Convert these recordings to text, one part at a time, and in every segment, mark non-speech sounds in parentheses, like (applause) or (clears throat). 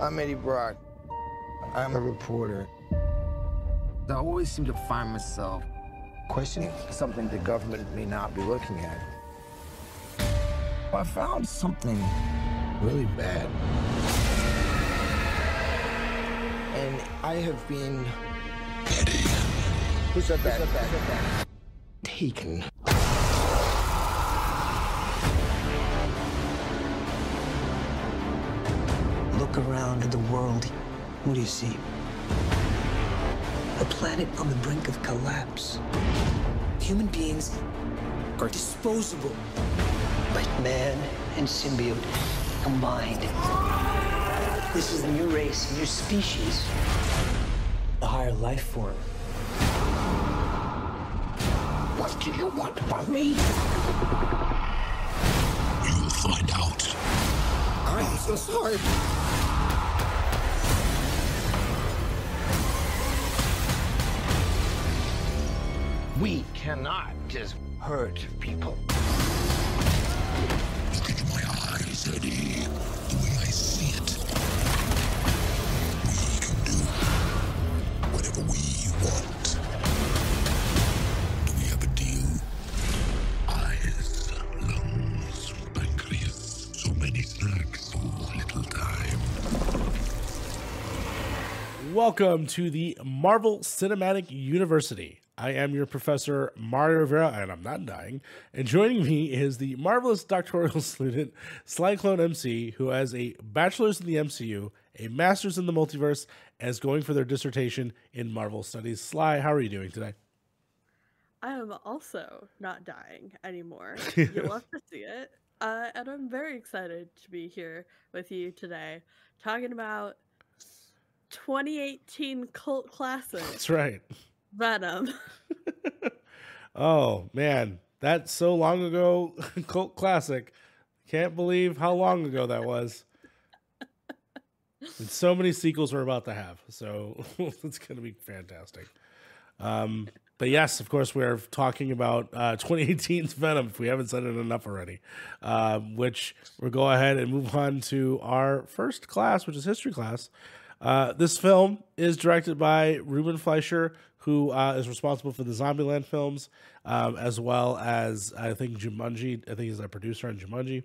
I'm Eddie Brock. I'm a reporter. I always seem to find myself questioning something the government may not be looking at. I found something really bad. And I have been. Eddie. Who said that? Who said that? That? Taken. Look around at the world. What do you see? A planet on the brink of collapse. Human beings are disposable. But man and symbiote combined. This is a new race, a new species. A higher life form. What do you want from me? You'll find out. I'm so sorry. We cannot just hurt people. Look into my eyes, Eddie. The way I see it. We can do whatever we want. Do we have a deal? Eyes, lungs, pancreas. So many snacks, so little time. Welcome to the Marvel Cinematic University. I am your professor, Mario Rivera, and I'm not dying. And joining me is the marvelous doctoral (laughs) student, Clyclone MC, who has a bachelor's in the MCU, a master's in the multiverse, and is going for their dissertation in Marvel studies. Cly, how are you doing today? I am also not dying anymore. (laughs) You'll love to see it. Uh, and I'm very excited to be here with you today talking about 2018 cult classic That's right. Venom. (laughs) Oh, man. That's so long ago, (laughs) cult classic. Can't believe how long ago that was. And so many sequels we're about to have. So (laughs) it's going to be fantastic. Um, but yes, of course, we're talking about uh, 2018's Venom, if we haven't said it enough already, um, which we'll go ahead and move on to our first class, which is history class. Uh, this film is directed by Ruben Fleischer, who uh, is responsible for the Zombieland films, um, as well as I think Jumanji. I think he's a producer on Jumanji.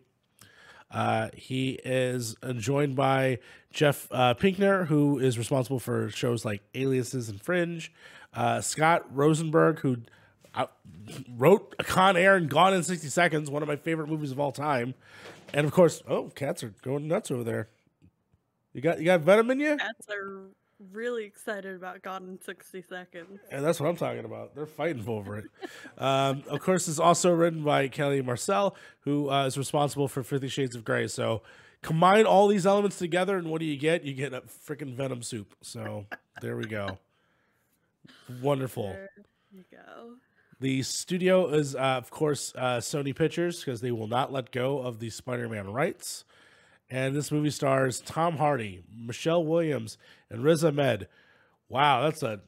Uh, he is uh, joined by Jeff uh, Pinkner, who is responsible for shows like Aliases and Fringe. Uh, Scott Rosenberg, who uh, wrote Con Air and Gone in 60 Seconds, one of my favorite movies of all time. And of course, oh, cats are going nuts over there. You got you got Venom in you? Cats are really excited about Gone in 60 Seconds. And that's what I'm talking about. They're fighting over it. um, of course, it's also written by Kelly Marcel, who uh, is responsible for Fifty Shades of Grey. So combine all these elements together, and what do you get? You get a freaking Venom soup. So there we go. Wonderful. There you go. The studio is, uh, of course, uh, Sony Pictures because they will not let go of the Spider-Man rights. And this movie stars Tom Hardy, Michelle Williams, and Riz Ahmed. Wow, that's a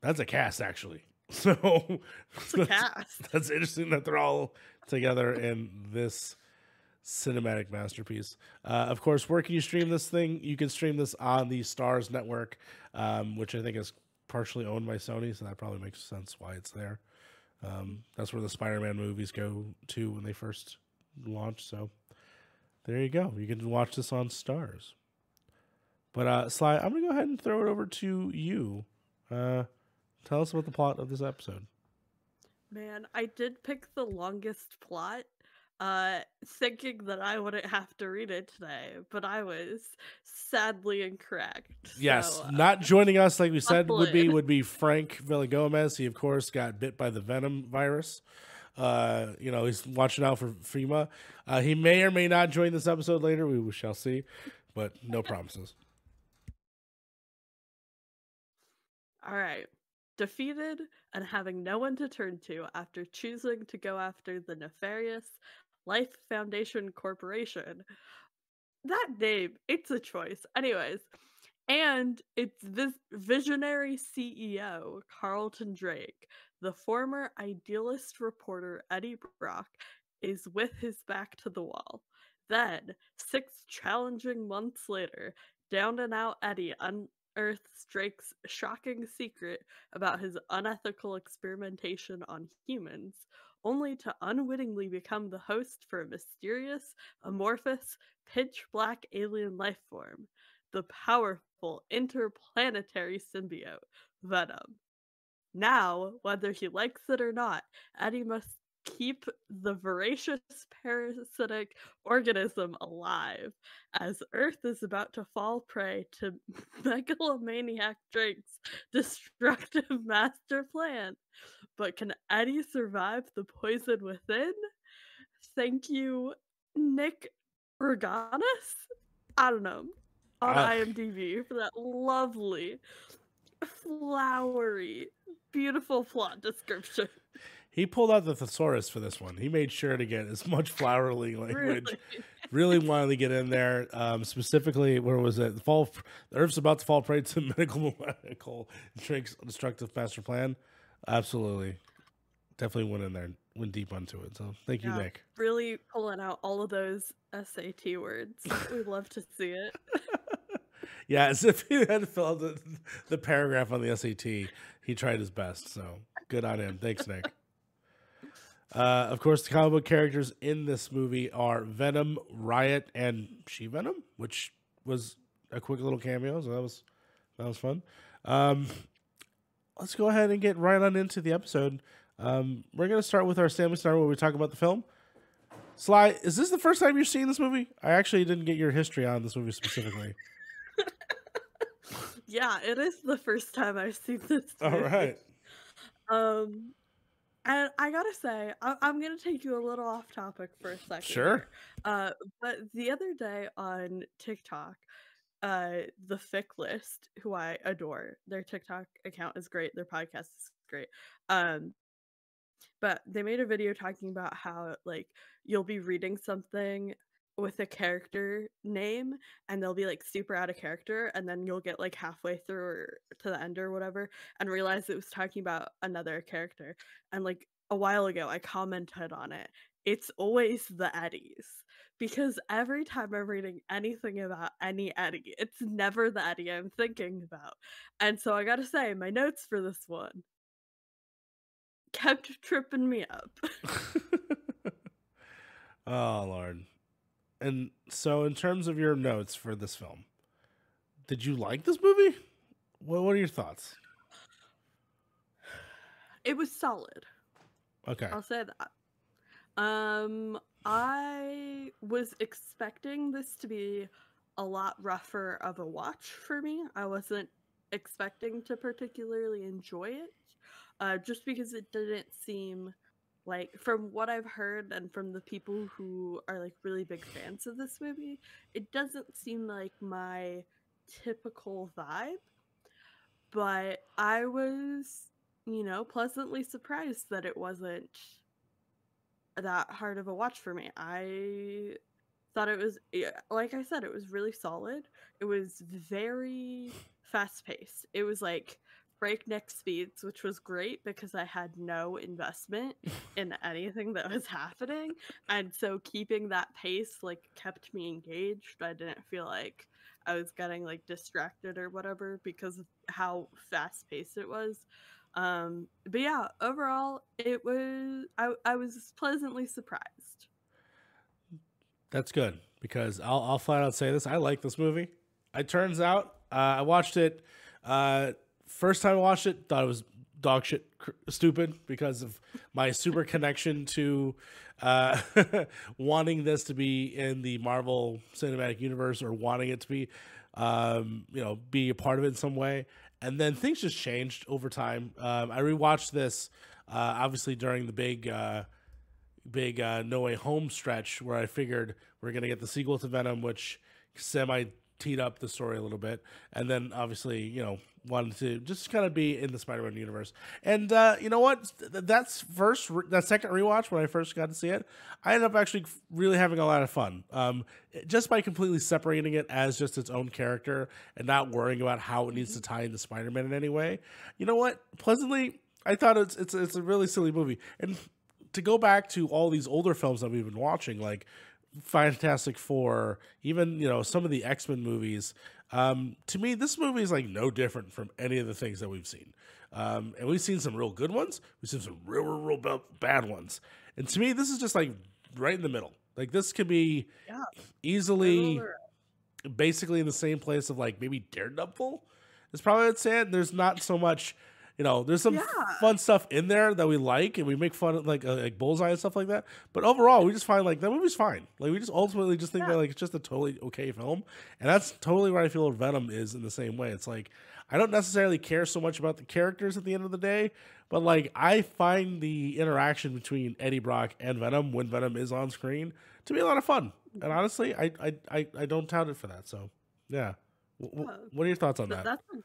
that's a cast actually. (laughs) So a cast. that's interesting that they're all together in this cinematic masterpiece. Uh, of course, where can you stream this thing? You can stream this on the Starz Network, um, which I think is partially owned by Sony, so that probably makes sense why it's there. Um, that's where the Spider-Man movies go to when they first launch. So there you go. You can watch this on Starz. But uh, Cly, I'm gonna go ahead and throw it over to you. Uh, tell us about the plot of this episode. Man, I did pick the longest plot, uh, thinking that I wouldn't have to read it today, but I was sadly incorrect. Yes, So, uh, not joining us like we said would be would be Frank Villagomez. He of course got bit by the venom virus. Uh, you know he's watching out for FEMA. Uh, he may or may not join this episode later. We shall see, but no promises. All right. Defeated and having no one to turn to after choosing to go after the nefarious Life Foundation Corporation. That name, it's a choice. Anyways, and its this visionary CEO, Carlton Drake, the former idealist reporter Eddie Brock, is with his back to the wall. Then, six challenging months later, Down and out Eddie unearths Drake's shocking secret about his unethical experimentation on humans, only to unwittingly become the host for a mysterious, amorphous, pitch black alien life form, the powerful interplanetary symbiote, Venom. Now, whether he likes it or not, Eddie must keep the voracious (laughs) parasitic organism alive as Earth is about to fall prey to (laughs) megalomaniac Drake's destructive (laughs) master plan. But can Eddie survive the poison within? Thank you, Nick Reganis? I don't know. On Uh, IMDb for that lovely, flowery, beautiful plot description. He pulled out the thesaurus for this one. He made sure to get as much flowery (laughs) language. Really. Really wanted to get in there. Um, specifically, where was it? The fall. The Earth's about to fall prey to (laughs) medical medical Drake's destructive master plan. Absolutely, definitely went in there, went deep onto it. So thank you, Nick. Really pulling out all of those SAT words. We'd (laughs) love to see it. Yeah, as if he had to fill out the, the paragraph on the SAT. He tried his best. So good on him. Thanks, Nick. Uh, of course, the comic book characters in this movie are Venom, Riot, and She Venom, which was a quick little cameo. So that was that was fun. Um, let's go ahead and get right on into the episode. Um, we're gonna start with our Stanley Star where we talk about the film. Sly, is this the first time you're seeing this movie? I actually didn't get your history on this movie specifically. (laughs) Yeah, it is the first time I've seen this. All movie. right. Um, and I gotta say, I- I'm gonna take you a little off topic for a second. Sure. Uh, but the other day on TikTok, uh, the Fick List, who I adore, their TikTok account is great. Their podcast is great. Um, but they made a video talking about how like you'll be reading something with a character name and they'll be like super out of character and then you'll get like halfway through to the end or whatever and realize it was talking about another character and like a while ago i commented on it it's always the eddies because every time i'm reading anything about any eddie it's never the eddie i'm thinking about and so i gotta say my notes for this one kept tripping me up (laughs) oh Lord. And so, in terms of your notes for this film, did you like this movie? What What are your thoughts? it was solid Okay. I'll say that. Um, I was expecting this to be a lot rougher of a watch for me. I wasn't expecting to particularly enjoy it, uh, just because it didn't seem like, from what I've heard and from the people who are like really big fans of this movie, it doesn't seem like my typical vibe. But I was you know, pleasantly surprised that it wasn't that hard of a watch for me. I thought it was, like I said, it was really solid. It was very fast paced. It was like breakneck speeds, which was great because I had no investment (laughs) in anything that was happening. And so keeping that pace like kept me engaged. I didn't feel like I was getting like distracted or whatever because of how fast paced it was. Um, but yeah, overall, it was I, I was pleasantly surprised. That's good because I'll I'll flat out say this. I like this movie. It turns out uh, I watched it. Uh, first time I watched it, thought it was dog shit stupid because of my super connection to uh, (laughs) wanting this to be in the Marvel Cinematic Universe or wanting it to be, um, you know, be a part of it in some way. And then things just changed over time. Um, I rewatched this uh, obviously during the big. Uh, big uh, No Way Home stretch where I figured we're gonna get the sequel to Venom, which semi teed up the story a little bit, and then obviously you know wanted to just kind of be in the Spider-Man universe. And uh, you know what? That's first that second rewatch when I first got to see it, I ended up actually really having a lot of fun. Um, just by completely separating it as just its own character and not worrying about how it needs to tie into Spider-Man in any way. You know what? Pleasantly, I thought it's it's it's a really silly movie and to go back to all these older films that we've been watching, like Fantastic Four, even you know some of the X Men movies, Um, to me, this movie is like no different from any of the things that we've seen. Um, and we've seen some real good ones. We've seen some real, real, real bad ones. And to me, this is just like right in the middle. Like this could be Yeah. easily basically in the same place of like maybe Daredevil is probably I'd say it. There's not so much, you know, there's some Yeah. fun stuff in there that we like and we make fun of like uh, like bullseye and stuff like that. But overall, we just find like that movie's fine. Like we just ultimately just think Yeah. that like it's just a totally okay film, and that's totally what I feel Venom is in the same way. It's like I don't necessarily care so much about the characters at the end of the day, but like I find the interaction between Eddie Brock and Venom when Venom is on screen to be a lot of fun. And honestly, I I I, I don't tout it for that. So yeah. W- w- Yeah. What are your thoughts on that? That's a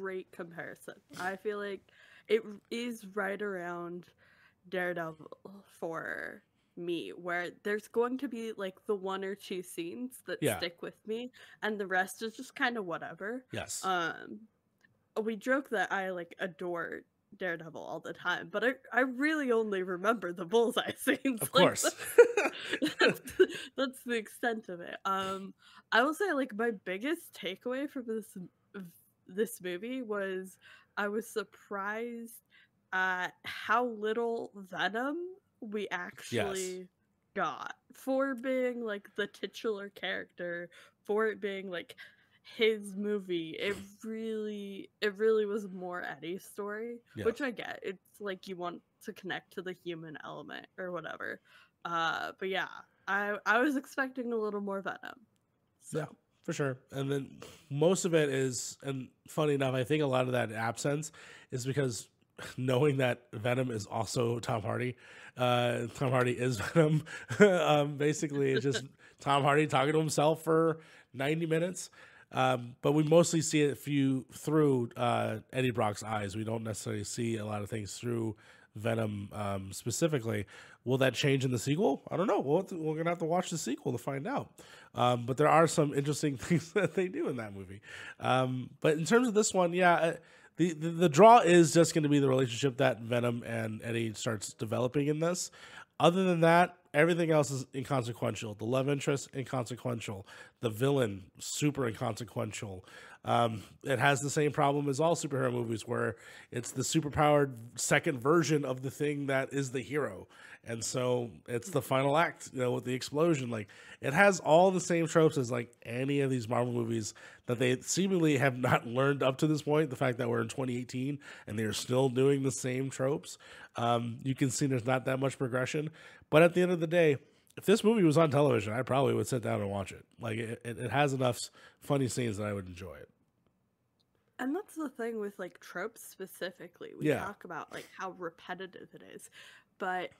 great comparison. I feel like it is right around Daredevil for me, where there's going to be like the one or two scenes that Yeah. stick with me, and the rest is just kind of whatever. Yes. Um, we joke that I like adore Daredevil all the time, but I, I really only remember the bullseye (laughs) scenes. of like, course. that's, (laughs) that's the extent of it. Um, I will say like my biggest takeaway from this this movie was I was surprised at how little Venom we actually got for being like the titular character, for it being like his movie. It really it really was more Eddie's story, Yeah. which I get. It's like you want to connect to the human element or whatever. Uh but yeah, I I was expecting a little more Venom. So Yeah, for sure. And then most of it is, and funny enough, I think a lot of that absence is because (laughs) knowing that Venom is also Tom Hardy, uh, Tom Hardy is (laughs) Venom. um, basically, it's just (laughs) Tom Hardy talking to himself for 90 minutes. Um, but we mostly see it few, through uh, Eddie Brock's eyes. We don't necessarily see a lot of things through Venom um, specifically. Will that change in the sequel? I don't know. We'll to, we're gonna have to watch the sequel to find out. Um, but there are some interesting (laughs) things that they do in that movie. Um, but in terms of this one, yeah, uh, the, the the draw is just going to be the relationship that Venom and Eddie starts developing in this. Other than that, everything else is inconsequential. The love interest inconsequential. The villain super inconsequential. Um, it has the same problem as all superhero movies, where it's the superpowered second version of the thing that is the hero, and so it's the final act, you know, with the explosion. Like it has all the same tropes as like any of these Marvel movies that they seemingly have not (laughs) learned up to this point. The fact that we're in 2018 and they're still doing the same tropes, um, you can see there's not that much progression. But at the end of the day, if this movie was on television, I probably would sit down and watch it. Like it, it, it has enough funny scenes that I would enjoy it. And that's the thing with like tropes specifically. We Yeah. talk about like how repetitive it is. But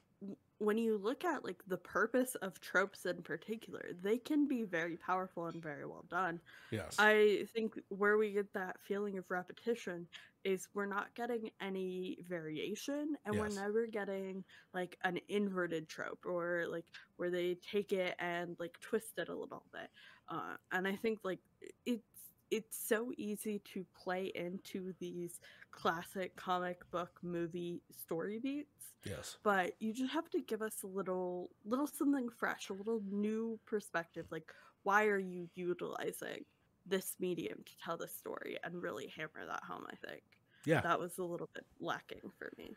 when you look at like the purpose of tropes in particular, they can be very powerful and very well done. Yes. I think where we get that feeling of repetition is we're not getting any variation and Yes. we're never getting like an inverted trope or like where they take it and like twist it a little bit. Uh, and I think like it's it's so easy to play into these classic comic book movie story beats yes. but you just have to give us a little little something fresh a little new perspective like why are you utilizing this medium to tell the story and really hammer that home i think Yeah. that was a little bit lacking for me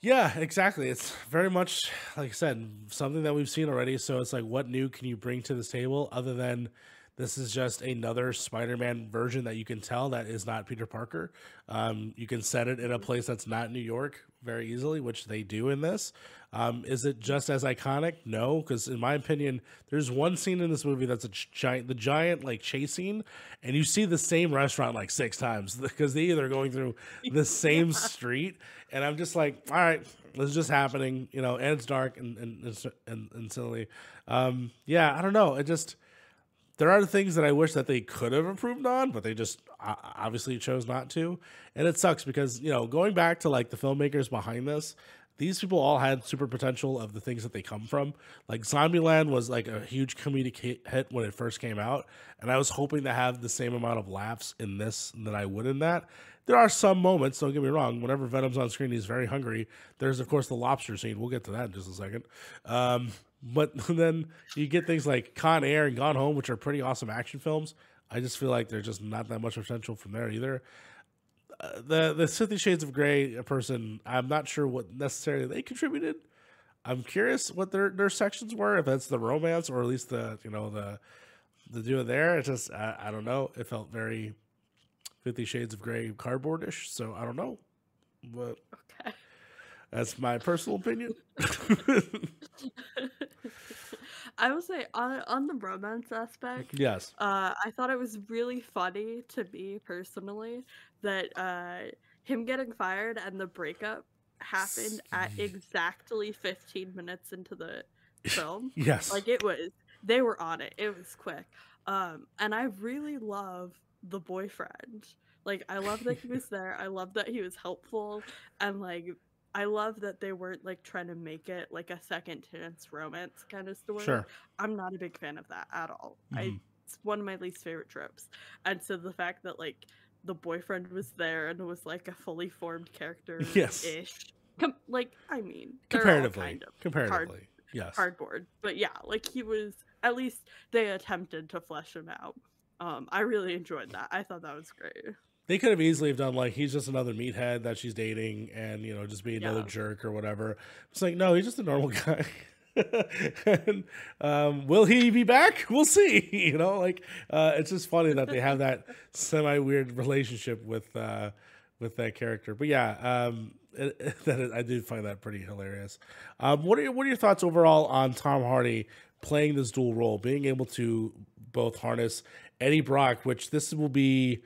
Yeah, exactly. It's very much like I said, something that we've seen already. So it's like, what new can you bring to this table other than this is just another Spider-Man version that you can tell that is not Peter Parker. Um, you can set it in a place that's not New York very easily, which they do in this. Um, is it just as iconic? No, because in my opinion, there's one scene in this movie that's a giant, the giant like chase scene, and you see the same restaurant like six times (laughs) because they either going through the (laughs) same street, and I'm just like, all right, this is just happening, you know, and it's dark and and and, and, and silly. Um, yeah, I don't know. It just there are things that I wish that they could have improved on, but they just obviously chose not to. And it sucks because, you know, going back to like the filmmakers behind this, these people all had super potential of the things that they come from. Like Zombieland was like a huge comedic hit when it first came out, and I was hoping to have the same amount of laughs in this that I would in that. There are some moments, don't get me wrong. Whenever Venom's on screen, he's very hungry. There's of course the lobster scene. We'll get to that in just a second. Um, but (laughs) then you get things like Con Air and Gone Home, which are pretty awesome action films. I just feel like there's just not that much potential from there either. Uh, the the Fifty Shades of Grey person, I'm not sure what necessarily they contributed. I'm curious what their their sections were, if that's the romance or at least the you know the the do it there. It just I, I don't know. It felt very Fifty Shades of Grey cardboardish, so I don't know. But Okay. that's my personal opinion. (laughs) (laughs) I will say on on the romance aspect, yes. uh, I thought it was really funny to me personally that uh, him getting fired and the breakup happened at exactly 15 minutes into the film. (laughs) Yes. Like it was, they were on it. It was quick. Um, and I really love the boyfriend. Like I love that he was there. I love that he was helpful, and like I love that they weren't like trying to make it like a second chance romance kind of story. Sure. I'm not a big fan of that at all. I Mhm. it's one of my least favorite tropes. And so the fact that like the boyfriend was there and was like a fully formed character Yes. ish. Com- like I mean, comparatively. kind of comparatively. yes. cardboard. But yeah, like he was at least they attempted to flesh him out. Um, I really enjoyed that. I thought that was great. They could have easily have done like he's just another meathead that she's dating and you know just be another Yeah. jerk or whatever. It's like no, he's just a normal (laughs) guy. and um, will he be back? (laughs) We'll see. (laughs) You know, like uh, it's just funny that they have that semi weird relationship with uh, with that character. But yeah, um, it, it- that is, I do find that pretty hilarious. Um, what are your, what are your thoughts overall on Tom Hardy playing this dual role, being able to both harness Eddie Brock, which this will be,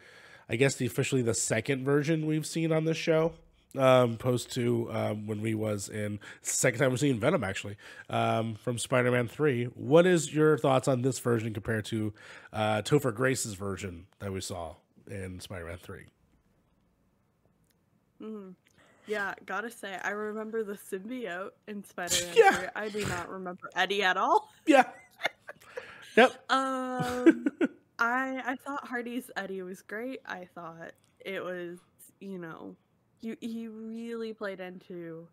I guess, the officially the second version we've seen on this show. Um, post to um, when we was in second time we're seeing Venom actually um, from Spider Man Three. What is your thoughts on this version compared to uh, Topher Grace's version that we saw in Spider Man Three? Mhm. Yeah, gotta say, I remember the symbiote in Spider-Man. (laughs) Yeah. 3. I do not remember Eddie at all. Yeah. (laughs) Yep. Um, (laughs) I I thought Hardy's Eddie was great. I thought it was, you know, you he really played into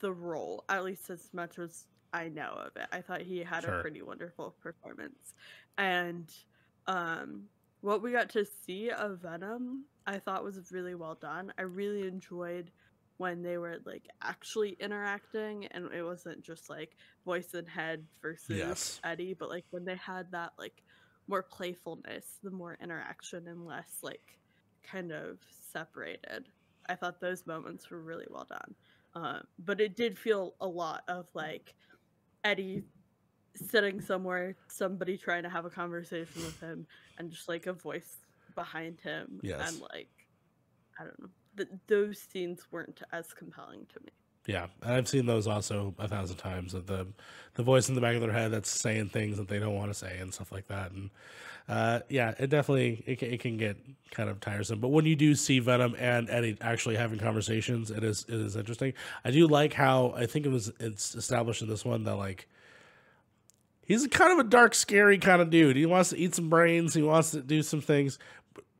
the role, at least as much as I know of it. I thought he had Sure. a pretty wonderful performance. And um what we got to see of Venom, I thought was really well done. I really enjoyed when they were like actually interacting and it wasn't just like voice and head versus Yes. Eddie, but like when they had that like more playfulness, the more interaction and less like kind of separated. I thought those moments were really well done. Uh, but it did feel a lot of like Eddie sitting somewhere, somebody trying to have a conversation with him, and just like a voice behind him. Yes. And like, I don't know. Th- those scenes weren't as compelling to me. Yeah, I've seen those also a thousand times. Of the the voice in the back of their head that's saying things that they don't want to say and stuff like that. And uh, yeah, it definitely it can, it can get kind of tiresome. But when you do see Venom and Eddie actually having conversations, it is it is interesting. I do like how I think it was it's established in this one that like he's kind of a dark, scary kind of dude. He wants to eat some brains. He wants to do some things,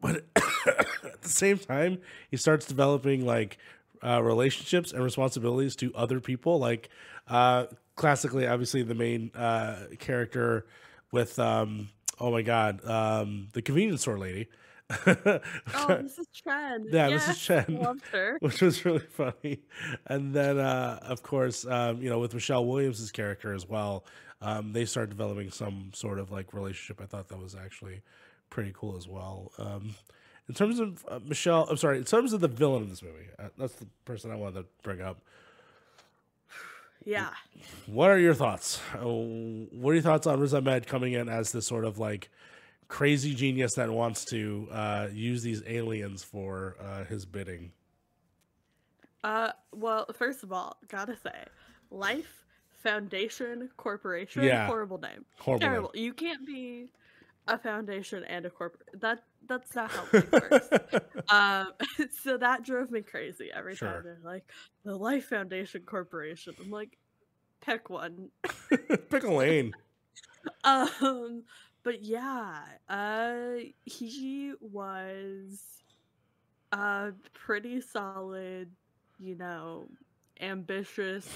but (coughs) at the same time, he starts developing like uh, relationships and responsibilities to other people. Like uh, classically, obviously, the main uh, character with um, oh my god, um, the convenience store lady. (laughs) Oh, this is Chen. Yeah, this is Chen. Loved her. (laughs) which was really funny. And then, uh, of course, um, you know, with Michelle Williams' character as well, um, they start developing some sort of like relationship. I thought that was actually pretty cool as well. Um, in terms of uh, Michelle, I'm sorry, in terms of the villain of this movie, uh, that's the person I wanted to bring up. Yeah. What are your thoughts? Uh, what are your thoughts on Riz Ahmed coming in as this sort of like crazy genius that wants to uh, use these aliens for uh, his bidding? Uh, well, first of all, gotta say, Life Foundation Corporation, Yeah. horrible name. Horrible name. You can't be a foundation and a corporate. That that's not how it works. (laughs) um, (laughs) so that drove me crazy every Sure. time they're like the Life Foundation Corporation. I'm like, pick one. (laughs) Pick a lane. um, but yeah, uh, he was uh pretty solid. You know, ambitious,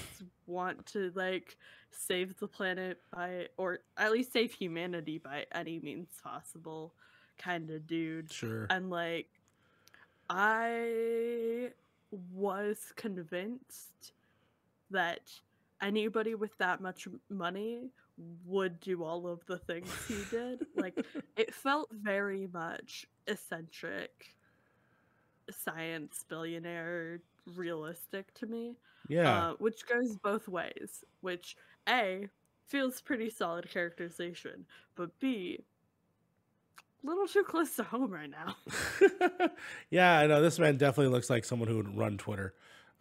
want to like save the planet by or at least save humanity by any means possible kind of dude Sure. and like i was convinced that anybody with that much money would do all of the things he (laughs) did like it felt very much eccentric science billionaire realistic to me yeah. uh, which goes both ways. Which a feels pretty solid characterization, but b little too close to home right now. (laughs) yeah, I know this man definitely looks like someone who would run Twitter.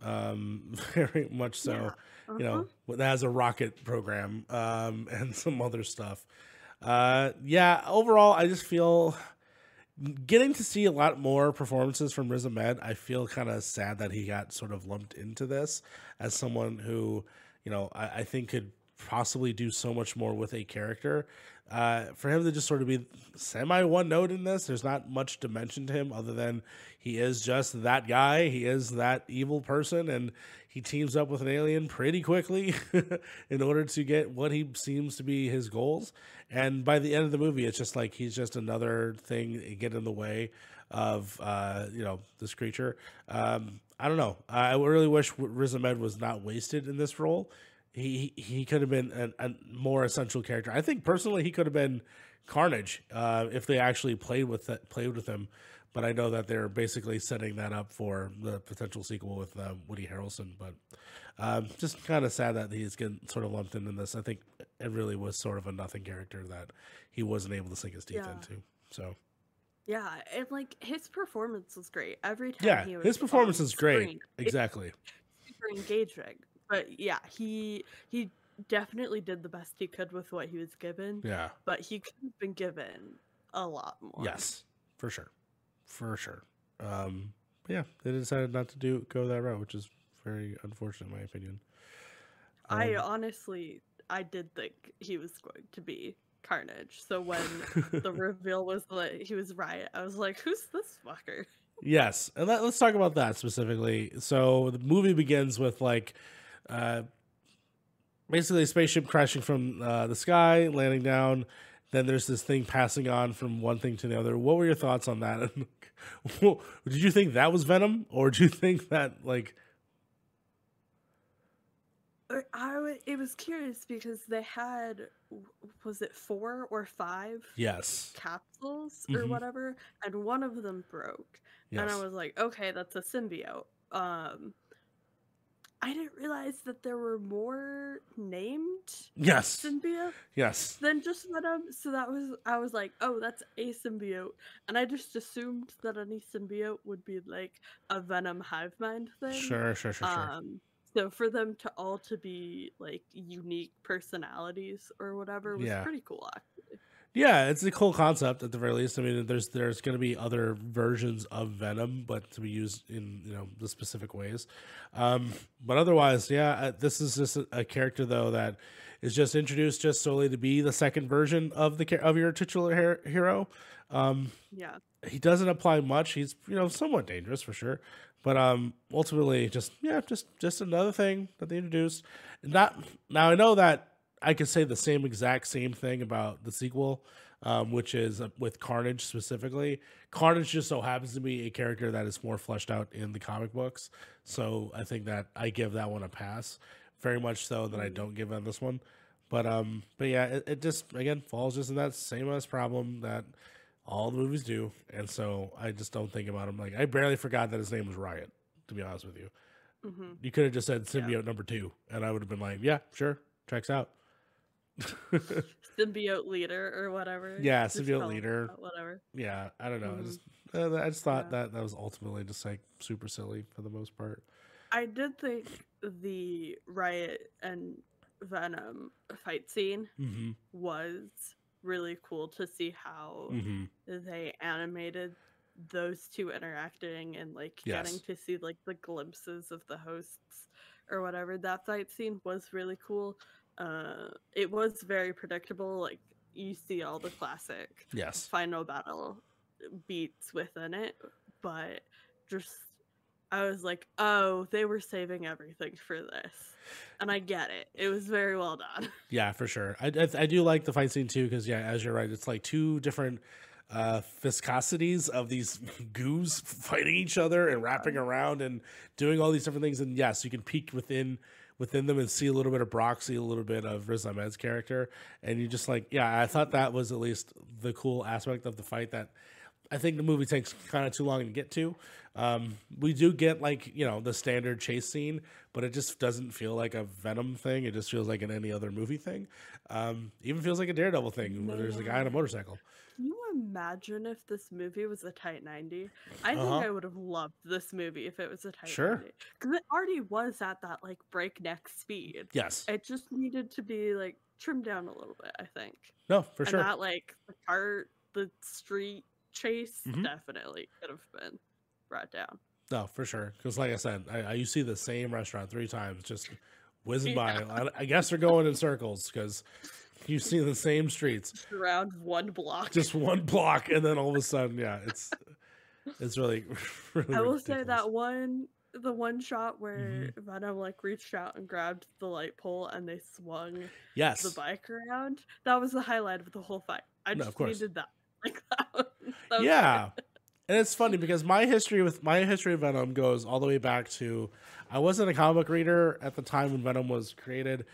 Um, (laughs) very much so. Yeah, You uh-huh. know, that has a rocket program um, (laughs) and some other stuff. Uh, yeah, overall, I just feel getting to see a lot more performances from Riz Ahmed. I feel kind of sad that he got sort of lumped into this as someone who, you know, I, I think could possibly do so much more with a character. Uh, for him to just sort of be semi one note in this, there's not much dimension to him other than he is just that guy. He is that evil person, and he teams up with an alien pretty quickly (laughs) in order to get what he seems to be his goals. And by the end of the movie, it's just like he's just another thing get in the way of uh, you know this creature. Um, I don't know. I really wish Riz Ahmed was not wasted in this role he he could have been a, a more essential character. I think personally he could have been Carnage uh, if they actually played with it, played with him. But I know that they're basically setting that up for the potential sequel with uh, Woody Harrelson. But um, just kind of sad that he's getting sort of lumped into this. I think it really was sort of a nothing character that he wasn't able to sink his teeth Yeah. into. So Yeah, and like his performance was great every time. yeah, he was his performance is great. screen, (laughs) Exactly. super engaging. But yeah, he he definitely did the best he could with what he was given. Yeah. But he could have been given a lot more. Yes, for sure, for sure. Um, but yeah, they decided not to do go that route, which is very unfortunate, in my opinion. I Um, honestly, I did think he was going to be Carnage. So when (laughs) the reveal was that he was Riot, I was like, "Who's this fucker?" Yes, and let, us talk about that specifically. So the movie begins with like, uh, basically a spaceship crashing from uh, the sky, landing down. Then there's this thing passing on from one thing to the other. What were your thoughts on that? (laughs) did you think that was Venom, or do you think that like I w- it was curious because they had was it four or five yes, capsules or Mhm. whatever, and one of them broke, yes, and I was like, okay, that's a symbiote. Um, I didn't realize that there were more named yes, symbiotes yes, than just Venom. So that was I was like, oh, that's a symbiote, and I just assumed that any symbiote would be like a Venom hive mind thing. sure, sure, sure, sure. Um, so for them to all to be like unique personalities or whatever was Yeah. pretty cool. Actually. Yeah, it's a cool concept at the very least. I mean, there's there's going to be other versions of Venom, but to be used in you know the specific ways. Um, but otherwise, yeah, uh, this is just a, character though that is just introduced just solely to be the second version of the of your titular her- hero. Um, Yeah. he doesn't apply much. He's you know somewhat dangerous for sure, but um ultimately just yeah just just another thing that they introduced. Not now I know that I could say the same exact same thing about the sequel, um, which is uh, with Carnage specifically. Carnage just so happens to be a character that is more fleshed out in the comic books, so I think that I give that one a pass. Very much so that I don't give on this one. But um, but yeah, it, it just again falls just in that same as problem that all the movies do, and so I just don't think about him. Like I barely forgot that his name was Riot. To be honest with you, hmm you could have just said Yeah. symbiote number two, and I would have been like, yeah, sure, checks out. Symbiote leader or whatever. Yeah, Just symbiote leader. that, Whatever. yeah, I don't know. I Mhm. just uh, I just thought Yeah. that that was ultimately just like super silly for the most part. I did think the Riot and Venom fight scene Mm-hmm. was really cool to see how Mm-hmm. they animated those two interacting and like Yes. getting to see like the glimpses of the hosts or whatever that fight scene was really cool uh it was very predictable like you see all the classic Yes. final battle beats within it but just I was like, oh, they were saving everything for this. And I get it. It was very well done. (laughs) Yeah, for sure. I, I, I do like the fight scene too because yeah, as you're right, it's like two different uh viscosities of these (laughs) goos fighting each other and wrapping around and doing all these different things. And yes, you can peek within within them and see a little bit of Brock, see a little bit of Riz Ahmed's character, and you just like, yeah, I thought that was at least the cool aspect of the fight that I think the movie takes kind of too long to get to. Um, we do get like you know the standard chase scene, but it just doesn't feel like a Venom thing. It just feels like an any other movie thing. Um, even feels like a Daredevil thing where there's a guy on a motorcycle. You imagine if this movie was a tight 90? I think Uh-huh. I would have loved this movie if it was a tight Sure. 90. Because it already was at that like breakneck speed. Yes, It just needed to be like trimmed down a little bit, I think. no, for and sure. that like the cart, the street chase Mhm. definitely could have been brought down. No, for sure. Because like I said, I, I you see the same restaurant three times, just whizzing (laughs) by. I, I guess they're going in circles because you see the same streets, Just around one block. just one block, and then all of a (laughs) sudden, yeah, it's it's really, (laughs) really. I will say that one the one shot where Mm-hmm. Venom like reached out and grabbed the light pole and they swung Yes, the bike around. That was the highlight of the whole fight. I No, just course. needed that. (laughs) Like that. was- that was yeah and it's funny because my history with my history of venom goes all the way back to i wasn't a comic reader at the time when venom was created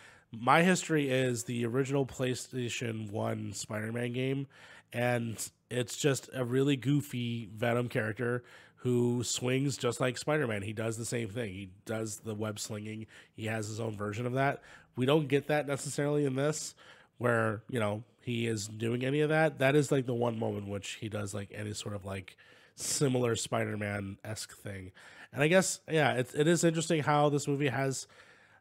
my history is the original playstation 1 spider-man game and it's just a really goofy venom character who swings just like spider-man. He does the same thing. He does the web slinging. He has his own version of that. We don't get that necessarily in this where you know he is doing any of that. That is like the one moment which he does like any sort of like similar spider-man esque thing. And i guess yeah it, it is interesting how this movie has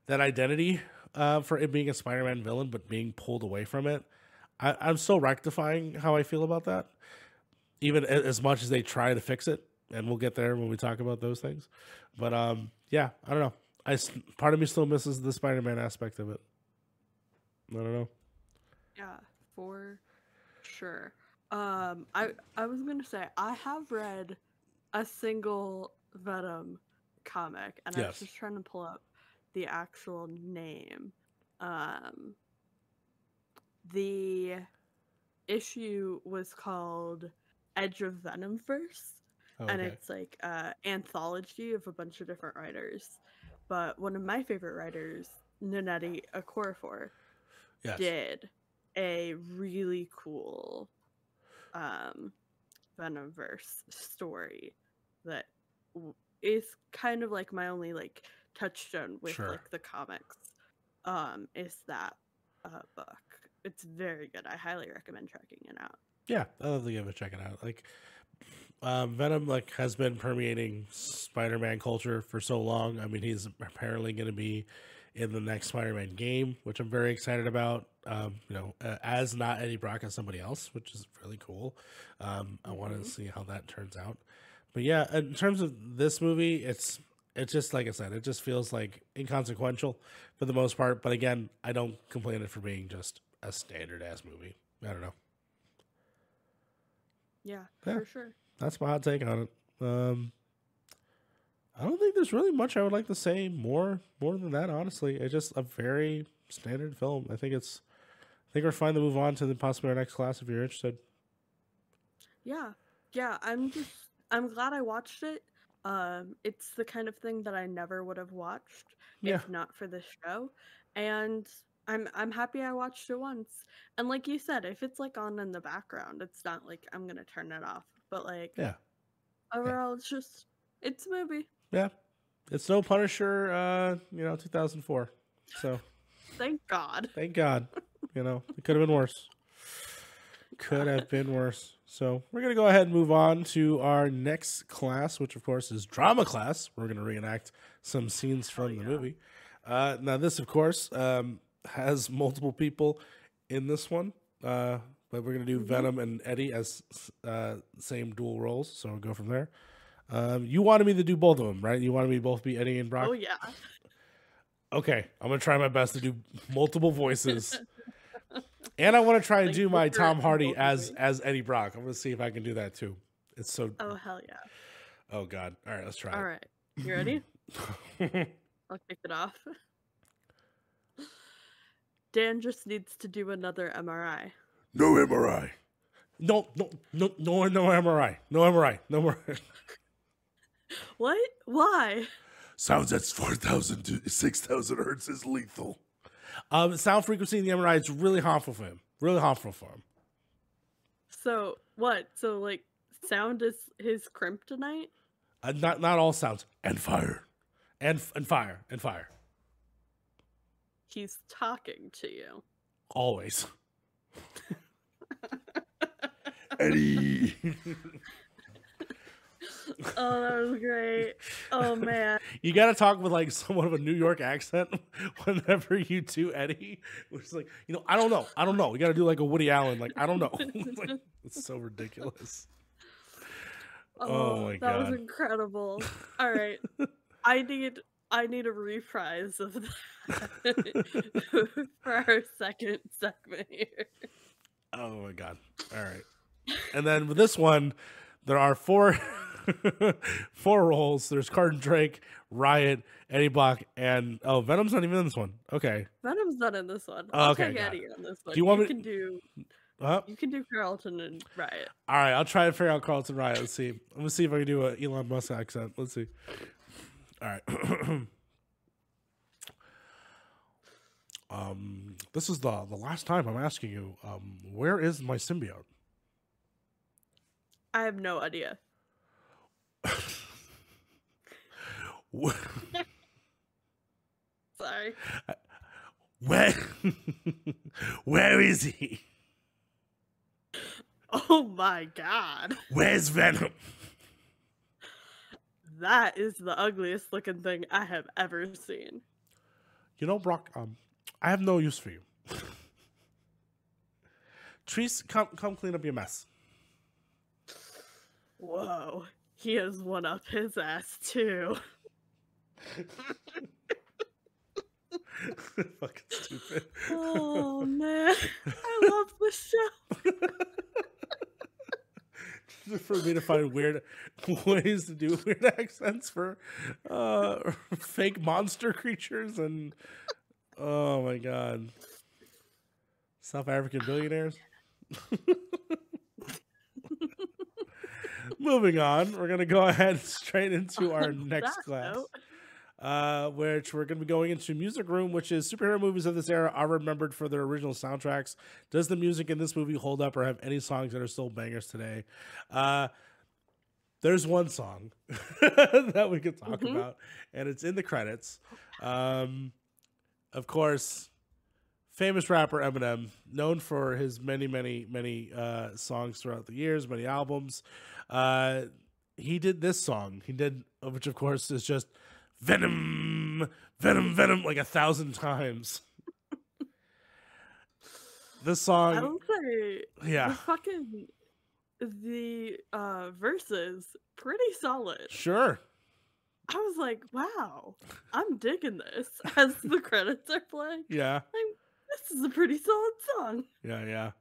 that identity uh, for it being a spider-man villain but being pulled away from it I, i'm still rectifying how i feel about that. Even as much as they try to fix it and we'll get there when we talk about those things. But um yeah i don't know. I part of me still misses the spider-man aspect of it. I don't know. Yeah, for sure. Um, I I was gonna say I have read a single Venom comic, and I Yes. was just trying to pull up the actual name. Um, the issue was called Edge of Venomverse, Oh, and it's like an anthology of a bunch of different writers. But one of my favorite writers, Nnedi Okorafor, yes. did a really cool um venomverse story that w- is kind of like my only like touchstone with Sure. like the comics um is that uh book it's very good i highly recommend checking it out Yeah, I'll have to give it a check it out. Like, um, Venom like has been permeating Spider-Man culture for so long. I mean, he's apparently going to be in the next Spider-Man game, which I'm very excited about. Um, you know, uh, as not Eddie Brock as somebody else, which is really cool. Um, I want to see how that turns out. But yeah, in terms of this movie, it's it's just like I said, it just feels like inconsequential for the most part. But again, I don't complain it for being just a standard ass movie. I don't know. yeah, Yeah. for sure that's my hot take on it. Um, I don't think there's really much I would like to say more more than that. Honestly, it's just a very standard film. I think it's. I think we're fine to move on to the possibly our next class if you're interested. Yeah. Yeah, I'm just I'm glad I watched it. Um it's the kind of thing that I never would have watched Yeah. if not for this show. And I'm I'm happy I watched it once. And like you said, if it's like on in the background, it's not like I'm going to turn it off. But like Yeah, overall it's just it's a movie. yeah. It's no Punisher, uh, you know, 2004. So Thank God. thank God. You know, it could have been worse. (laughs) Could have been worse. So we're gonna go ahead and move on to our next class, which of course is drama class. We're gonna reenact some scenes from the movie. Uh, now, this of course um, has (laughs) multiple people in this one, uh, but we're gonna do Venom and Eddie as uh, same dual roles. So we'll go from there. Um, you wanted me to do both of them, right? You wanted me to both be Eddie and Brock. Oh yeah. Okay, I'm gonna try my best to do multiple voices, (laughs) and I want to try and Like do my Tom Hardy both as as Eddie Brock. I'm gonna see if I can do that too. It's so. Oh hell yeah. Oh God! All right, let's try. All it. right. You ready? (laughs) I'll kick it off. Dan just needs to do another MRI. No MRI. no, no, no, no, no MRI. No MRI. No MRI. (laughs) What? Why? Sounds at 4,000 to 6,000 hertz is lethal. Um, sound frequency in the MRI is really harmful for him. Really harmful for him. So what? So like sound is his kryptonite? Uh, not not all sounds and fire, and and fire and fire He's talking to you. always. (laughs) Eddie. (laughs) Oh, that was great. Oh (laughs) man. You got to talk with like (laughs) somewhat of a New York accent (laughs) whenever you do Eddie. Which is like, you know, I don't know, I don't know. You got to do like a Woody Allen, like I don't know. It's like, it's so ridiculous. Oh, oh my god. that was incredible. All right. I need I need a reprise of that for our second segment here. Oh my god! All right, and then with this one, there are four (laughs) four roles. There's Carlton Drake, Riot, Eddie Brock, and oh, Venom's not even in this one. Okay, Venom's not in this one. Oh, I'll okay, take Eddie on this one. Do you want me- can do uh, you can do Carlton and Riot. all right. I'll try to figure out Carlton and Riot. Let's see. I'm gonna see if I can do a Elon Musk accent. Let's see. All right. (clears throat) um, this is the the last time I'm asking you. Um, where is my symbiote? I have no idea. (laughs) Sorry. Where, (laughs) where is he? Oh my god. Where's Venom? That is the ugliest looking thing I have ever seen. You know, Brock, um, I have no use for you. (laughs) Treece, come come clean up your mess. Whoa. He has one up his ass too. (laughs) Fucking stupid. Oh (laughs) man. I love this show. (laughs) for me to find weird ways to do weird accents for uh fake monster creatures and oh my god. South African billionaires. Moving on, we're gonna go (laughs) ahead straight into (laughs) our next class. uh, which we're going to be going into music room, which is superhero movies of this era are remembered for their original soundtracks. Does the music in this movie hold up, or have any songs that are still bangers today? Uh, there's one song (laughs) that we could talk Mhm. about, and it's in the credits. Um, of course, famous rapper Eminem, known for his many, many, many uh, songs throughout the years, many albums. Uh, he did this song. He did, which of course is just Venom, Venom, Venom, like a thousand times. this song. I don't say the yeah, fucking the uh verses pretty solid. sure. I was like, wow, I'm digging this as the (laughs) credits are playing. Yeah, I'm, this is a pretty solid song. yeah, yeah.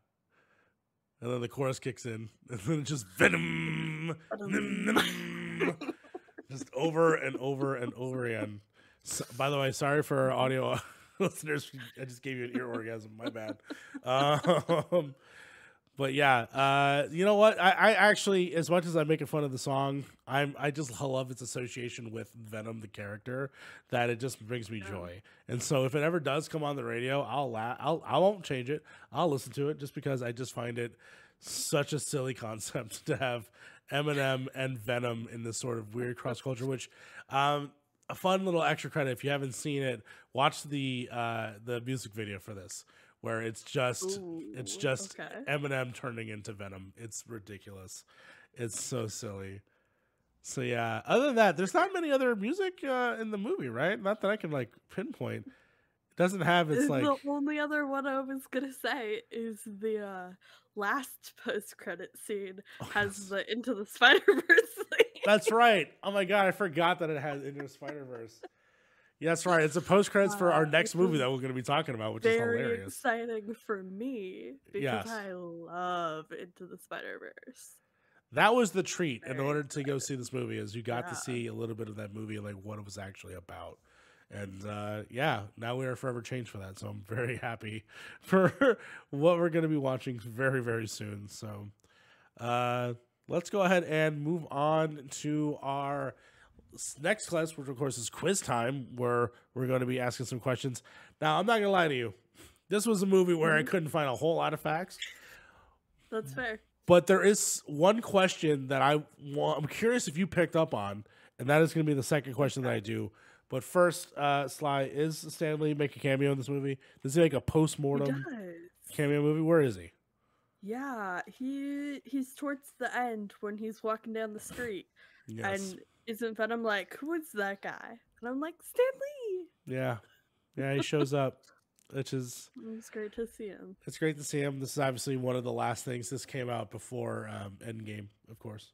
And then the chorus kicks in, (laughs) and then it's just Venom, (laughs) just over and over and over again. So, by the way, sorry for our audio (laughs) listeners. I just gave you an ear orgasm. My bad. Um, but yeah, uh, you know what? I, I actually, as much as I'm making fun of the song, I'm I just love its association with Venom, the character, that it just brings me joy. And so, if it ever does come on the radio, I'll laugh. I'll I won't change it. I'll listen to it just because I just find it such a silly (laughs) concept to have Eminem and Venom in this sort of weird cross culture. Which, um, a fun little extra credit if you haven't seen it, watch the uh, the music video for this, where it's just it's just okay. Eminem turning into Venom. It's ridiculous. It's so silly. So yeah. Other than that, there's not many other music uh, in the movie, right? Not that I can like pinpoint. It doesn't have its like the only other one I was gonna say is the uh, last post credit scene Oh, has yes. the Into the Spider Verse. (laughs) That's right. Oh my god, I forgot that it has Into the Spider Verse. Yeah, that's right. It's a post credits for our Uh, next movie that we're going to be talking about, which is Very hilarious. exciting for me because Yes. I love Into the Spider Verse. that was the treat in Very order to go see this movie is you got to see a little bit of that movie like what it was actually about and uh, yeah now we are forever changed for that so i'm very happy (laughs) for what we're going to be watching very very soon so uh, let's go ahead and move on to our next class which of course is quiz time where we're going to be asking some questions now i'm not going to lie to you this was a movie where i couldn't find a whole lot of facts That's fair. but there is one question that I want. I'm curious if you picked up on, and that is going to be the second question that I do. But first, uh, Cly, is Stan Lee make a cameo in this movie? Does he make a post mortem cameo movie? Where is he? Yeah, he he's towards the end when he's walking down the street, Yes. and isn't Venom like, "Who is that guy?" And I'm like, "Stan Lee." yeah. Yeah, he shows up, which is (laughs) It's great to see him. it's great to see him. This is obviously one of the last things. This came out before um, Endgame, of course.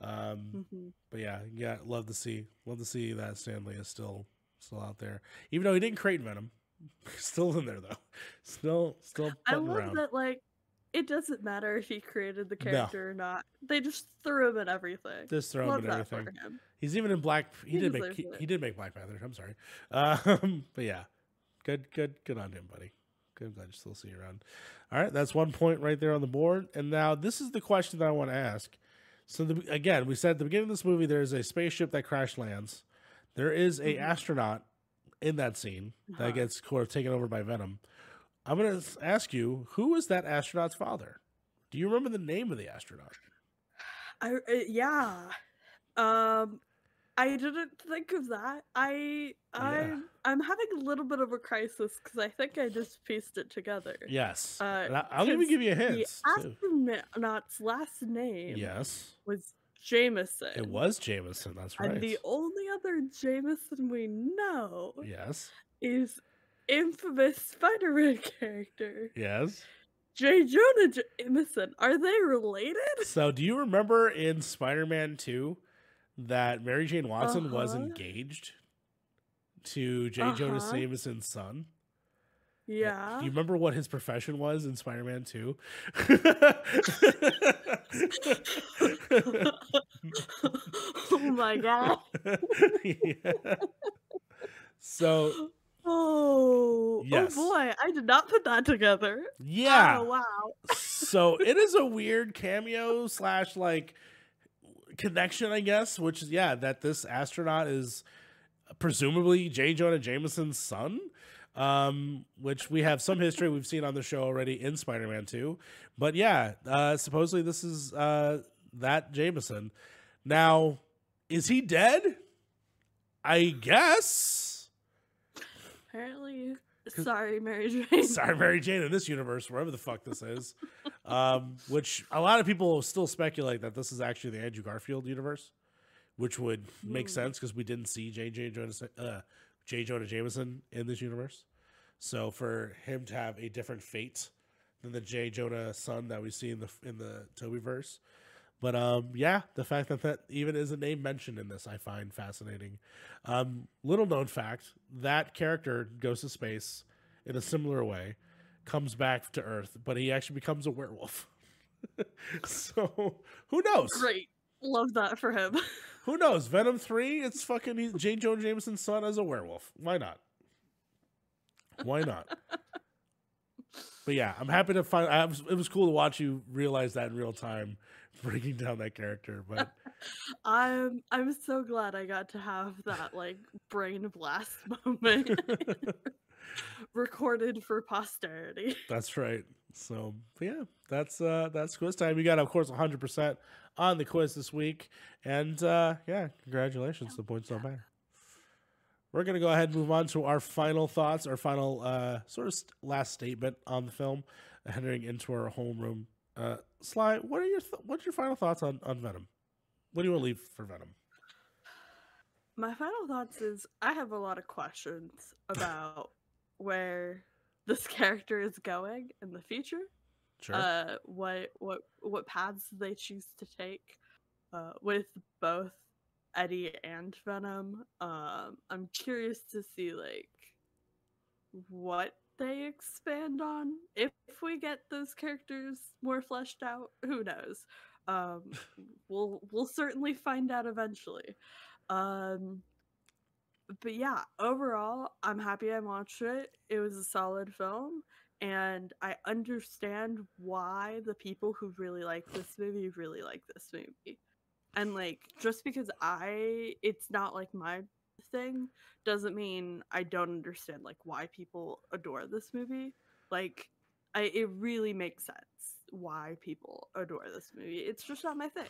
Um, hmm but yeah, yeah, love to see, love to see that Stan Lee is still still out there, even though he didn't create Venom. (laughs) Still in there though, still still I love around. that. Like, it doesn't matter if he created the No. character or not. They just threw him in everything. Just throw him love in that everything. him. He's even in Black. He, He did make he, he did make Black Panther. I'm sorry, (laughs) um, but yeah, good good good on him, buddy. Good, I'm glad you still see you around. All right, that's one point right there on the board. And now this is the question that I want to ask. So the, again, we said at the beginning of this movie, there is a spaceship that crash lands. There is a Mhm. astronaut in that scene Uh-huh. that gets sort of taken over by Venom. I'm going to ask you, who was that astronaut's father? Do you remember the name of the astronaut? I uh, yeah. Um I didn't think of that. I I'm I'm having a little bit of a crisis because I think I just pieced it together. Yes. Uh, I, I'll even give you a hint. The too. astronaut's last name Yes. was Jameson. It was Jameson. That's right. And the only other Jameson we know yes. is infamous Spider-Man (laughs) character Yes. J. Jonah Jameson. Are they related? So, do you remember in Spider Man 2 that Mary Jane Watson was Uh-huh. engaged to J. Jonah Uh-huh. Jameson's son? Yeah. Do you remember what his profession was in Spider Man 2? (laughs) oh my god. (laughs) Yeah. So, Oh, Yes. oh boy, I did not put that together. yeah. Oh, wow. so it is a (laughs) weird cameo slash like connection, I guess, which is yeah, that this astronaut is presumably J. Jonah Jameson's son. Um, which we have some history we've seen on the show already in Spider-Man 2. But yeah, uh supposedly this is uh that Jameson. Now, is he dead? I guess. Apparently, sorry, Mary Jane. Sorry, Mary Jane in this universe, wherever the fuck this is. Um, which a lot of people still speculate that this is actually the Andrew Garfield universe, which would make Hmm. sense because we didn't see J. J. Jonah, uh, J. Jonah Jameson in this universe. So for him to have a different fate than the J. Jonah son that we see in the in the Tobey verse. But um, yeah, the fact that that even is a name mentioned in this, I find fascinating. Um, little known fact: that character goes to space in a similar way, comes back to Earth, but he actually becomes a werewolf. (laughs) so who knows? Great. Love that for him. (laughs) Who knows? Venom three. It's fucking he- J. Jonah Jameson's son as a werewolf. Why not? Why not? but yeah, I'm happy to find. I was, it was cool to watch you realize that in real time, breaking down that character. But (laughs) I'm I'm so glad I got to have that like brain blast (laughs) moment (laughs) recorded for posterity. That's right. So yeah, that's uh that's quiz time. You got of course 100 percent on the quiz this week, and uh yeah, congratulations. The points don't matter. We're gonna go ahead and move on to our final thoughts, our final uh sort of st- last statement on the film, heading into our homeroom. Uh, Cly, what are your th- what's your final thoughts on on Venom? What do you want to leave for Venom? My final thoughts is I have a lot of questions about (laughs) where this character is going in the future. Sure. uh what what what paths they choose to take uh with both Eddie and Venom. Um I'm curious to see like what they expand on if we get those characters more fleshed out. Who knows? Um, (laughs) we'll we'll certainly find out eventually. Um, but yeah, overall, I'm happy I watched it. It was a solid film, and I understand why the people who really like this movie really like this movie. And like, just because I, it's not like my thing, doesn't mean I don't understand like why people adore this movie. Like, I, it really makes sense why people adore this movie. It's just not my thing.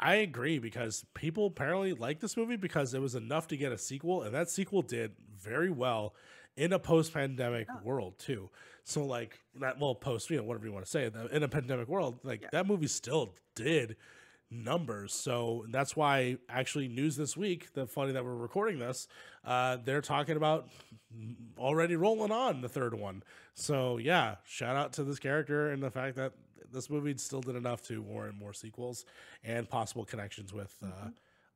I agree because people apparently like this movie because it was enough to get a sequel, and that sequel did very well in a post-pandemic world too. So like that well post, you know, whatever you want to say, in a pandemic world, like Yeah. that movie still did numbers. So that's why actually news this week, the funny that we're recording this, uh, they're talking about already rolling on the third one. So yeah, shout out to this character and the fact that this movie still did enough to warrant more sequels and possible connections with uh,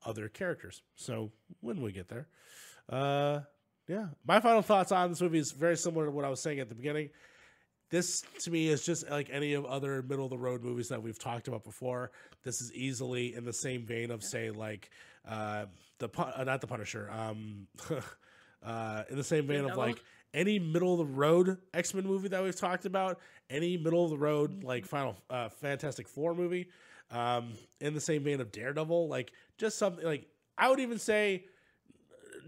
other characters. So when we get there, uh, yeah, my final thoughts on this movie is very similar to what I was saying at the beginning. This to me is just like any of other middle of the road movies that we've talked about before. This is easily in the same vein of say like uh, the uh, not the Punisher, um, (laughs) uh, in the same vein of like any middle of the road X Men movie that we've talked about, any middle of the road like Final uh, Fantastic Four movie, um, in the same vein of Daredevil, like just something like I would even say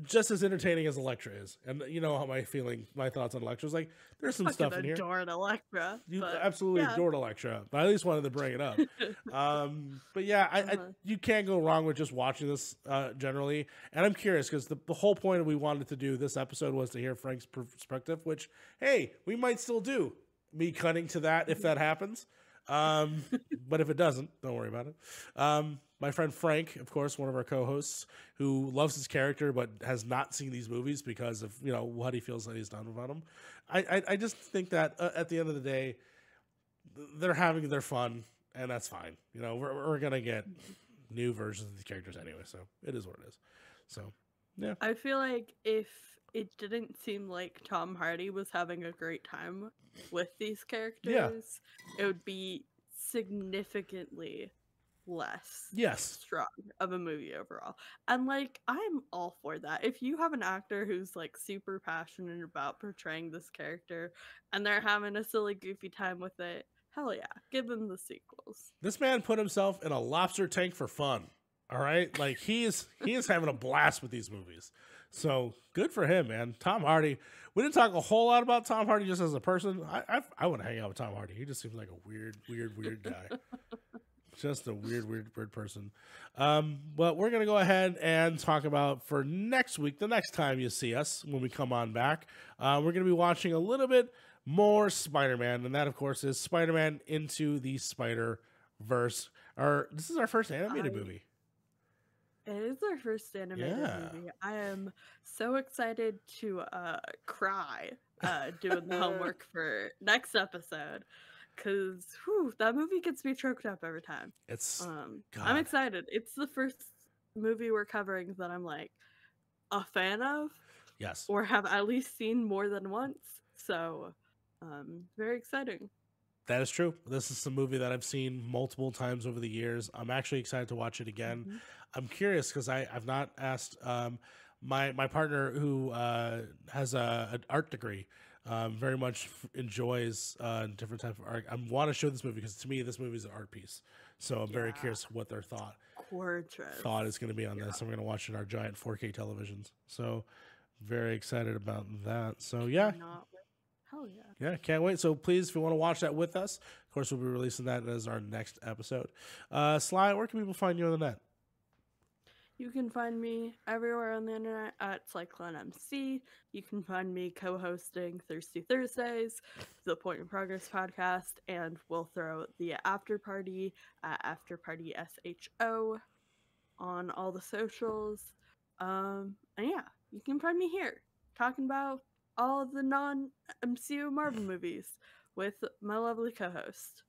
just as entertaining as Elektra is, and you know how my feeling, my thoughts on Elektra is like. There's some stuff in here. adored Elektra. You absolutely yeah. adored Elektra, but I at least wanted to bring it up. (laughs) um, but yeah, I, I, Uh-huh. you can't go wrong with just watching this uh, generally. And I'm curious because the, the whole point we wanted to do this episode was to hear Frank's perspective, which hey, we might still do. Me cutting to that if that happens. Um, but if it doesn't, don't worry about it. Um, my friend Frank, of course, one of our co-hosts, who loves his character but has not seen these movies because of you know what he feels that he's done about them. I I, I just think that uh, at the end of the day, they're having their fun, and that's fine. You know, we're we're gonna get new versions of these characters anyway, so it is what it is. So yeah, I feel like if it didn't seem like Tom Hardy was having a great time with these characters, yeah. it would be significantly less yes, strong of a movie overall. And like I'm all for that. If you have an actor who's like super passionate about portraying this character and they're having a silly goofy time with it, hell yeah, give them the sequels. this man put himself in a lobster tank for fun. All right, like he is he is having a blast with these movies. So good for him, man. Tom Hardy. We didn't talk a whole lot about Tom Hardy just as a person. I I, I want to hang out with Tom Hardy. He just seems like a weird, weird, weird guy. (laughs) just a weird, weird, weird person. Um, but we're gonna go ahead and talk about for next week. The next time you see us when we come on back, uh, we're gonna be watching a little bit more Spider-Man, and that, of course, is Spider-Man into the Spider Verse. Our this is our first animated I- movie. It is our first animated Yeah. movie. I am so excited to uh cry uh doing the homework (laughs) for next episode cuz that movie gets me choked up every time. It's Um God. I'm excited. It's the first movie we're covering that I'm like a fan of yes, or have at least seen more than once. So um very exciting. That is true. This is a movie that I've seen multiple times over the years. I'm actually excited to watch it again. Mhm. I'm curious because I I've not asked um, my my partner who uh, has a an art degree. Um, very much f- enjoys uh, different type of art. I want to show this movie because to me this movie is an art piece. So I'm very curious what their thought thought is going to be on this. I'm going to watch it on our giant 4K televisions. So very excited about that. So yeah. Hell yeah. yeah, can't wait. So please, if you want to watch that with us, of course, we'll be releasing that as our next episode. Uh, Cly, where can people find you on the net? You can find me everywhere on the internet at Clyclone MC. You can find me co-hosting Thirsty Thursdays, the Point in Progress podcast, and we'll throw the after party at After Party SHO on all the socials. Um, and yeah, you can find me here talking about all the non-MCU Marvel (laughs) movies with my lovely co-host.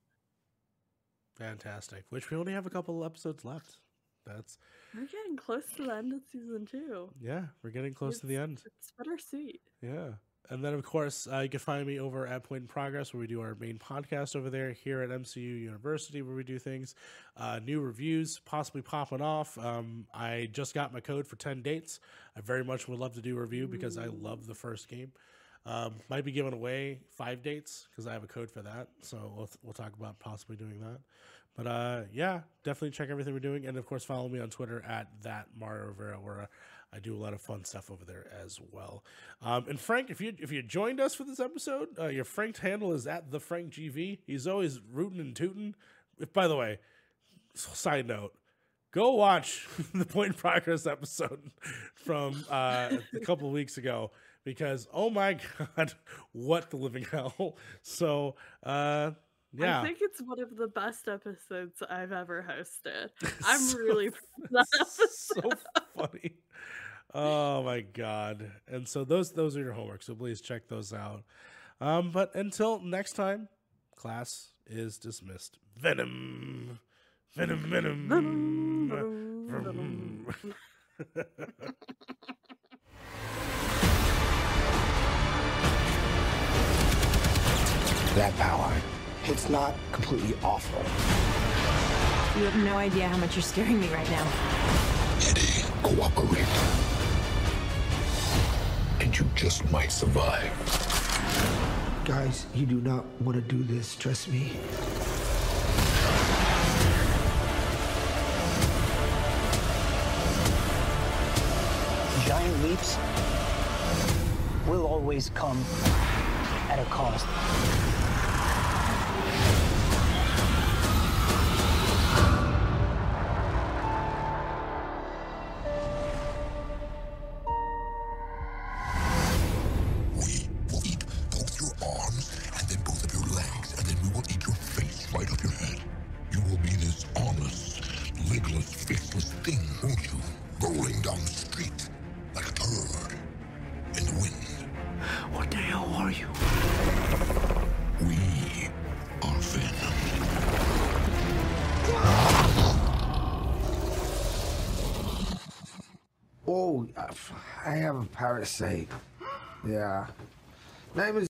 Fantastic. Which we only have a couple episodes left. That's We're getting close to the end of season two. yeah, we're getting close to the end. It's bittersweet. Yeah. And then of course uh, you can find me over at Point in Progress, where we do our main podcast over there. Here at MCU University, where we do things, uh, new reviews possibly popping off. Um, I just got my code for ten dates. I very much would love to do a review because I love the first game. Um, might be giving away five dates because I have a code for that. So we'll, we'll talk about possibly doing that. But uh, yeah, definitely check everything we're doing, and of course follow me on Twitter at that Mario Rivera, where I do a lot of fun stuff over there as well. Um, and Frank, if you if you joined us for this episode, uh, your Frank handle is at the Frank GV. He's always rooting and tooting. If by the way, side note, go watch (laughs) the Point in Progress episode (laughs) from uh, a couple weeks ago because oh my god, (laughs) what the living hell! So uh, yeah, I think it's one of the best episodes I've ever hosted. I'm So really that so funny. Oh my god! And so those those are your homework. So please check those out. Um, but until next time, class is dismissed. Venom, venom, venom. Venom, (laughs) Vroom. That power, it's not completely awful. You have no idea how much you're scaring me right now. Eddie, cooperate. And you just might survive. Guys, you do not want to do this, trust me. Giant leaps will always come at a cost. I have a power to say. Yeah. Name is